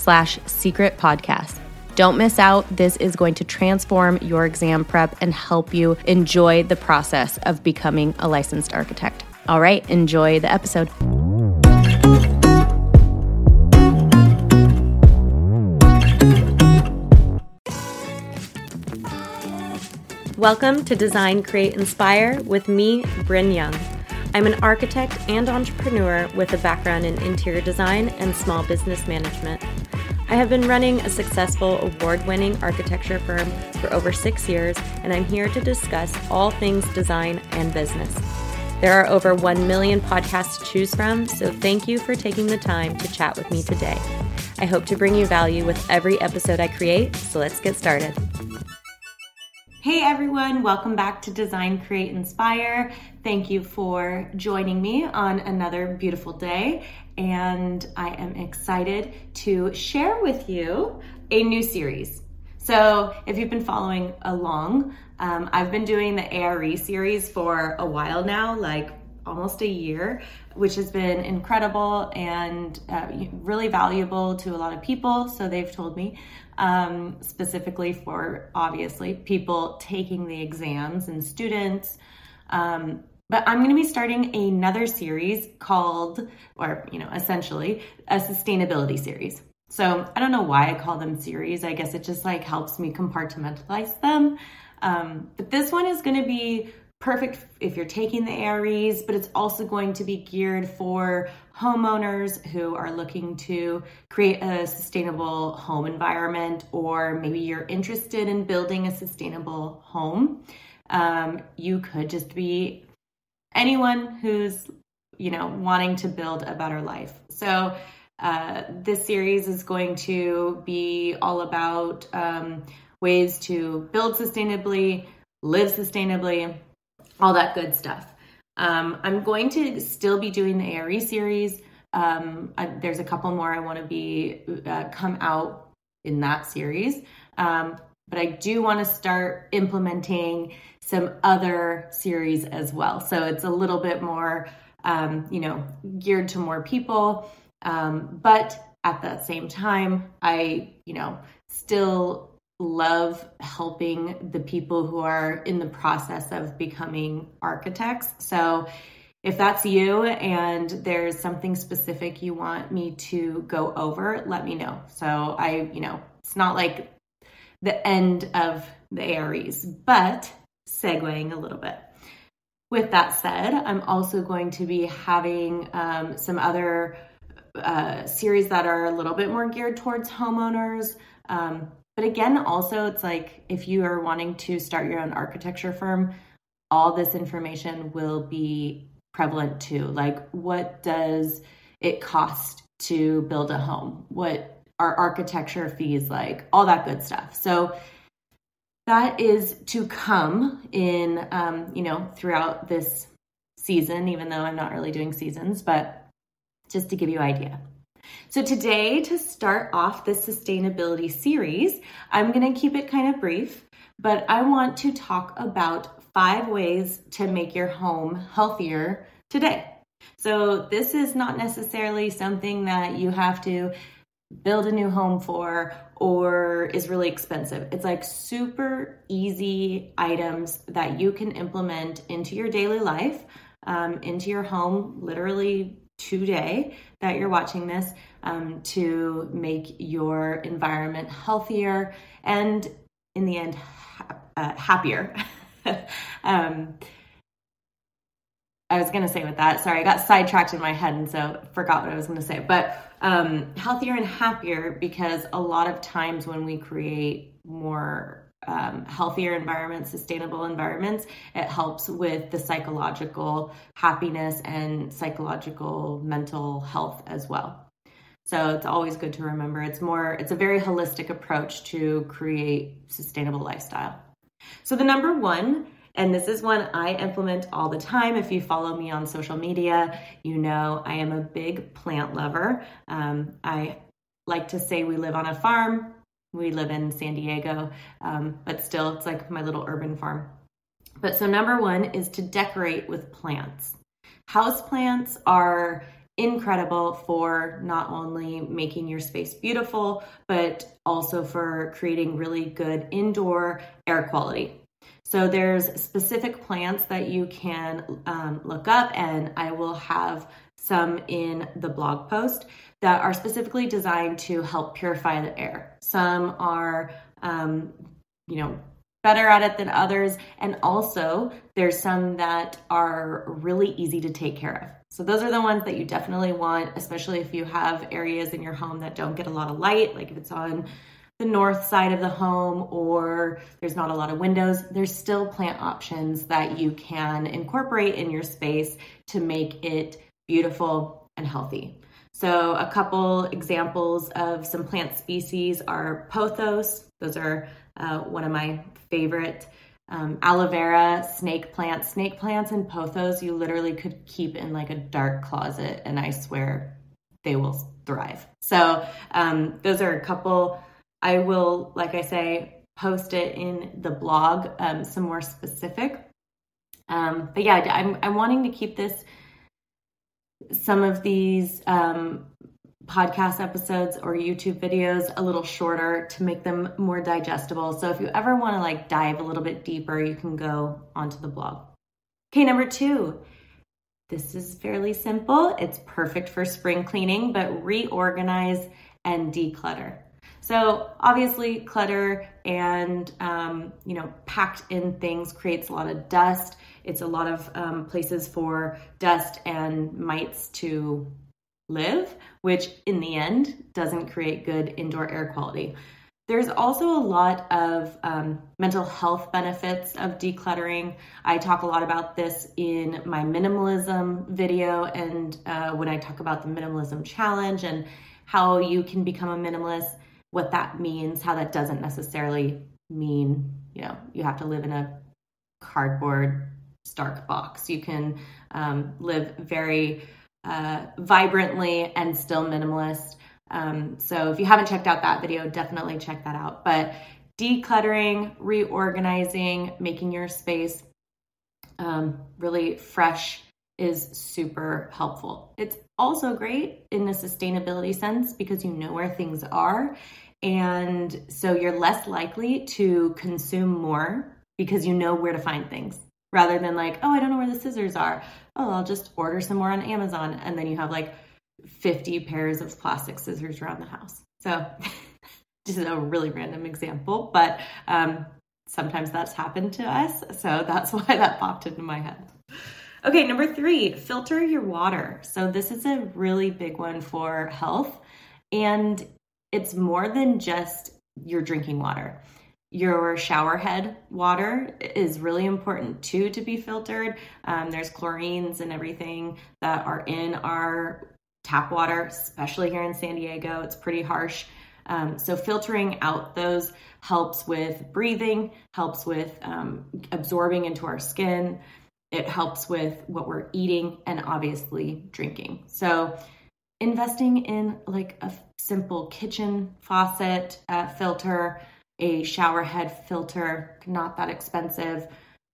slash secret podcast. Don't miss out. This is going to transform your exam prep and help you enjoy the process of becoming a licensed architect. All right, enjoy the episode. Welcome to Design, Create, Inspire with me, Bryn Young. I'm an architect and entrepreneur with a background in interior design and small business management. I have been running a successful award winning architecture firm for over six years, and I'm here to discuss all things design and business. There are over 1 million podcasts to choose from, so thank you for taking the time to chat with me today. I hope to bring you value with every episode I create, so let's get started. Hey everyone, welcome back to Design, Create, Inspire. Thank you for joining me on another beautiful day. And I am excited to share with you a new series. So, if you've been following along, um, I've been doing the ARE series for a while now, like almost a year, which has been incredible and uh, really valuable to a lot of people. So they've told me, um, specifically for obviously people taking the exams and students. Um, but I'm going to be starting another series called, or, you know, essentially a sustainability series. So I don't know why I call them series. I guess it just like helps me compartmentalize them. Um, but this one is going to be perfect if you're taking the AREs, but it's also going to be geared for homeowners who are looking to create a sustainable home environment, or maybe you're interested in building a sustainable home. Um, you could just be anyone who's you know wanting to build a better life. So. Uh, this series is going to be all about um, ways to build sustainably, live sustainably, all that good stuff. Um, I'm going to still be doing the ARE series. Um, I, there's a couple more I want to be uh, come out in that series, um, but I do want to start implementing some other series as well. So it's a little bit more, um, you know, geared to more people, um, but at that same time, I, you know, still love helping the people who are in the process of becoming architects. So, if that's you and there's something specific you want me to go over, let me know. So, I, you know, it's not like the end of the AREs, but segueing a little bit. With that said, I'm also going to be having um, some other uh, series that are a little bit more geared towards homeowners. Um, but again, also, it's like if you are wanting to start your own architecture firm, all this information will be prevalent too. Like, what does it cost to build a home? What are architecture fees like? All that good stuff. So, that is to come in, um, you know, throughout this season, even though I'm not really doing seasons, but just to give you idea. So, today, to start off this sustainability series, I'm going to keep it kind of brief, but I want to talk about five ways to make your home healthier today. So, this is not necessarily something that you have to build a new home for or is really expensive. It's like super easy items that you can implement into your daily life, um, into your home, literally today that you're watching this um, to make your environment healthier and in the end ha- uh, happier. um, I was going to say with that. Sorry, I got sidetracked in my head and so forgot what I was going to say. But um, healthier and happier because a lot of times when we create more um, healthier environments, sustainable environments, it helps with the psychological happiness and psychological mental health as well. So it's always good to remember it's more, it's a very holistic approach to create sustainable lifestyle. So the number one and this is one I implement all the time. If you follow me on social media, you know I am a big plant lover. Um, I like to say we live on a farm. We live in San Diego, um, but still, it's like my little urban farm. But so, number one is to decorate with plants. House plants are incredible for not only making your space beautiful, but also for creating really good indoor air quality. So there's specific plants that you can um, look up, and I will have some in the blog post that are specifically designed to help purify the air. Some are, um, you know, better at it than others, and also there's some that are really easy to take care of. So those are the ones that you definitely want, especially if you have areas in your home that don't get a lot of light, like if it's on the north side of the home or there's not a lot of windows, there's still plant options that you can incorporate in your space to make it beautiful and healthy. So, a couple examples of some plant species are pothos. Those are uh, one of my favorite. Um, aloe vera, snake plants. Snake plants and pothos you literally could keep in like a dark closet, and I swear they will thrive. So, um, those are a couple I will, like I say, post it in the blog, um, some more specific. Um, but yeah, I'm, I'm wanting to keep this, some of these um, podcast episodes or YouTube videos a little shorter to make them more digestible. So if you ever want to like dive a little bit deeper, you can go onto the blog. Okay, number two. This is fairly simple. It's perfect for spring cleaning, but reorganize and declutter. So obviously, clutter and um, you know packed in things creates a lot of dust. It's a lot of um, places for dust and mites to live, which in the end doesn't create good indoor air quality. There's also a lot of um, mental health benefits of decluttering. I talk a lot about this in my minimalism video and uh, when I talk about the minimalism challenge and how you can become a minimalist what that means, how that doesn't necessarily mean, you know, you have to live in a cardboard stark box. You can um, live very uh, vibrantly and still minimalist. Um, so if you haven't checked out that video, definitely check that out. But decluttering, reorganizing, making your space um, really fresh is super helpful. It's also great in the sustainability sense because you know where things are. And so you're less likely to consume more because you know where to find things rather than like, oh, I don't know where the scissors are. Oh, I'll just order some more on Amazon. And then you have like 50 pairs of plastic scissors around the house. So, just a really random example, but um, sometimes that's happened to us. So, that's why that popped into my head. Okay, number three, filter your water. So, this is a really big one for health. And it's more than just your drinking water. Your shower head water is really important too to be filtered. Um, there's chlorines and everything that are in our tap water, especially here in San Diego. It's pretty harsh. Um, so, filtering out those helps with breathing, helps with um, absorbing into our skin, it helps with what we're eating and obviously drinking. So, investing in like a simple kitchen faucet uh, filter, a shower head filter, not that expensive.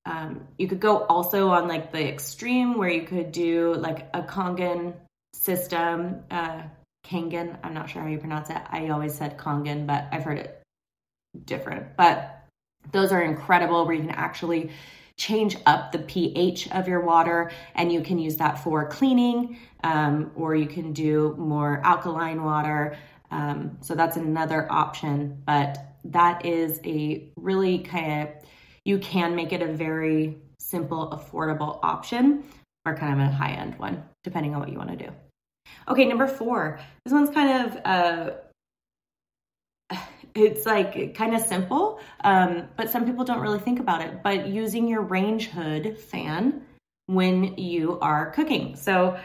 Um, you could go also on like the extreme where you could do like a Kangen system, uh, Kangen. I'm not sure how you pronounce it. I always said Kangen, but I've heard it different. But those are incredible where you can actually change up the pH of your water, and you can use that for cleaning, um, or you can do more alkaline water. Um, so that's another option, but that is a really kind of, you can make it a very simple, affordable option or kind of a high end one, depending on what you want to do. Okay, number four. This one's kind of, uh, it's like kind of simple, um, but some people don't really think about it. But using your range hood fan when you are cooking. So,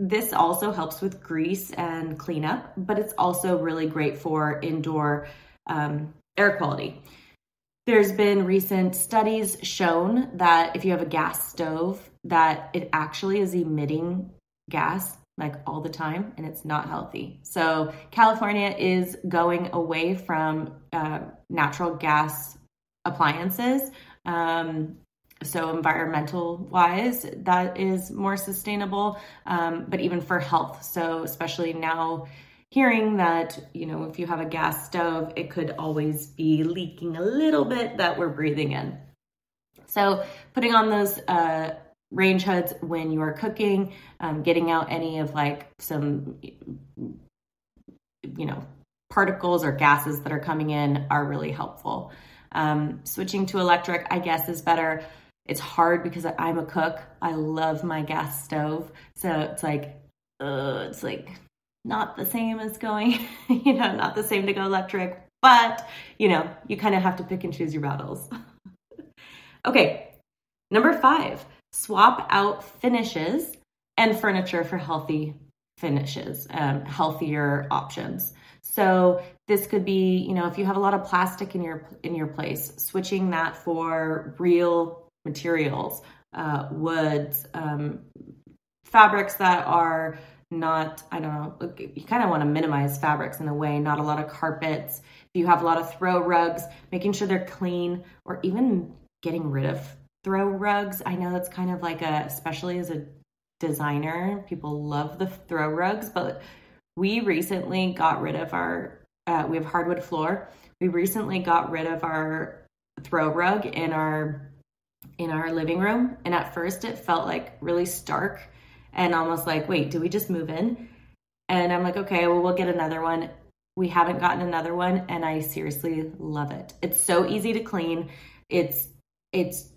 this also helps with grease and cleanup, but it's also really great for indoor um, air quality. There's been recent studies shown that if you have a gas stove, that it actually is emitting gas like all the time and it's not healthy. So, California is going away from uh, natural gas appliances. Um, so, environmental wise, that is more sustainable, um, but even for health. So, especially now, hearing that, you know, if you have a gas stove, it could always be leaking a little bit that we're breathing in. So, putting on those uh, range hoods when you are cooking, um, getting out any of like some, you know, particles or gases that are coming in are really helpful. Um, switching to electric, I guess, is better. It's hard because I'm a cook. I love my gas stove. So it's like, uh, it's like not the same as going, you know, not the same to go electric, but, you know, you kind of have to pick and choose your battles. okay, number five, swap out finishes and furniture for healthy finishes, um, healthier options. So this could be, you know, if you have a lot of plastic in your in your place, switching that for real materials, uh, woods, um, fabrics that are not, I don't know, you kind of want to minimize fabrics in a way, not a lot of carpets. If you have a lot of throw rugs, making sure they're clean or even getting rid of throw rugs. I know that's kind of like a, especially as a designer, people love the throw rugs, but we recently got rid of our, uh, we have hardwood floor. We recently got rid of our throw rug in our in our living room and at first it felt like really stark and almost like wait do we just move in and i'm like okay well we'll get another one we haven't gotten another one and i seriously love it it's so easy to clean it's it's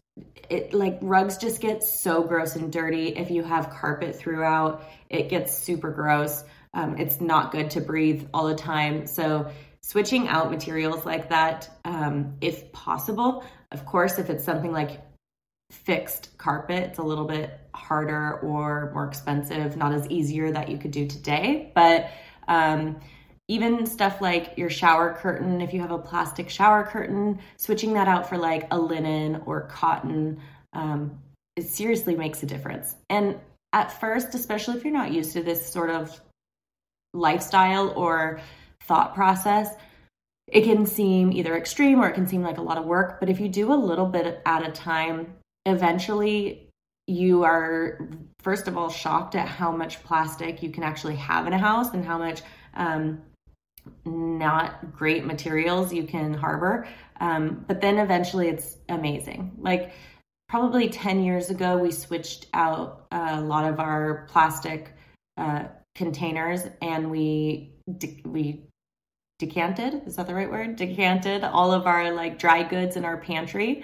it like rugs just get so gross and dirty. If you have carpet throughout it gets super gross. Um, it's not good to breathe all the time. So switching out materials like that um, if possible of course if it's something like fixed carpet it's a little bit harder or more expensive not as easier that you could do today. But um, even stuff like your shower curtain, if you have a plastic shower curtain, switching that out for like a linen or cotton, um, it seriously makes a difference. And at first, especially if you're not used to this sort of lifestyle or thought process, it can seem either extreme or it can seem like a lot of work. But if you do a little bit at a time, eventually you are, first of all, shocked at how much plastic you can actually have in a house and how much um, not great materials you can harbor. Um, but then eventually it's amazing. Like probably 10 years ago, we switched out a lot of our plastic uh, containers and we, de- we decanted, is that the right word? Decanted all of our like dry goods in our pantry.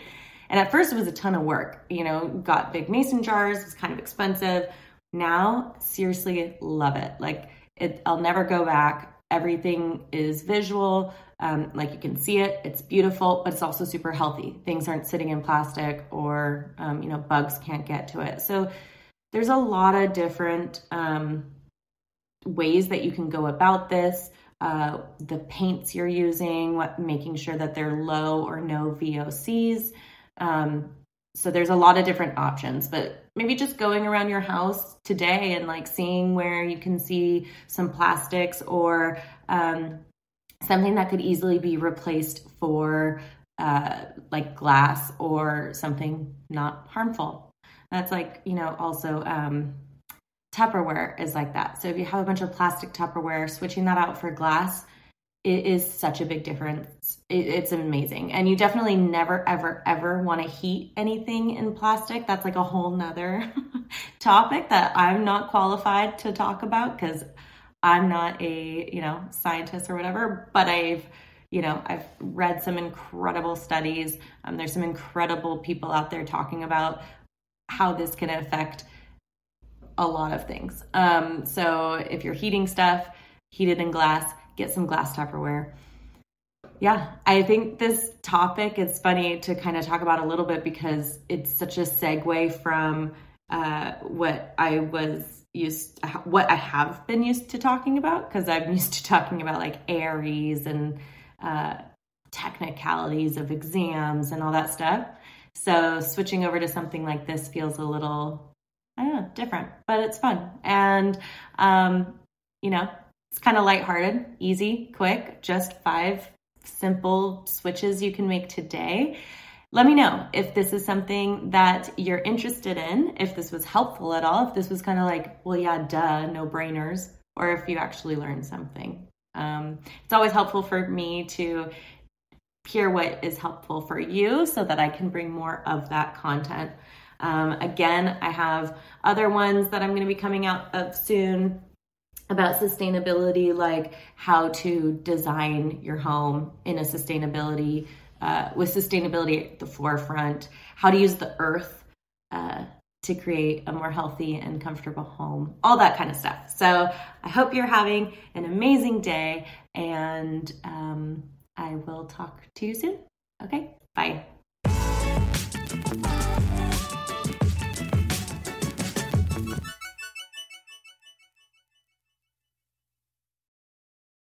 And at first it was a ton of work, you know, got big mason jars, it's kind of expensive. Now, seriously, love it. Like it, I'll never go back everything is visual um, like you can see it it's beautiful but it's also super healthy. Things aren't sitting in plastic or um, you know bugs can't get to it. So there's a lot of different um, ways that you can go about this uh, the paints you're using what making sure that they're low or no vocs um, so there's a lot of different options but maybe just going around your house today and like seeing where you can see some plastics or um, something that could easily be replaced for uh, like glass or something not harmful. That's like you know also um, tupperware is like that. So if you have a bunch of plastic tupperware switching that out for glass it is such a big difference. It, it's amazing. And you definitely never, ever, ever want to heat anything in plastic. That's like a whole nother topic that I'm not qualified to talk about because I'm not a, you know, scientist or whatever, but I've, you know, I've read some incredible studies. Um, there's some incredible people out there talking about how this can affect a lot of things. Um, so if you're heating stuff, heat it in glass, get some glass Tupperware. Yeah, I think this topic is funny to kind of talk about a little bit because it's such a segue from uh, what I was used, what I have been used to talking about because I'm used to talking about like AREs and uh, technicalities of exams and all that stuff. So switching over to something like this feels a little, I don't know, different, but it's fun. And, um, you know, it's kind of lighthearted, easy, quick, just five simple switches you can make today. Let me know if this is something that you're interested in, if this was helpful at all, if this was kind of like, well, yeah, duh, no brainers, or if you actually learned something. Um, it's always helpful for me to hear what is helpful for you so that I can bring more of that content. Um, again, I have other ones that I'm going to be coming out of soon about sustainability, like how to design your home in a sustainability, uh, with sustainability at the forefront, how to use the earth uh, to create a more healthy and comfortable home, all that kind of stuff. So I hope you're having an amazing day, and um, I will talk to you soon. Okay,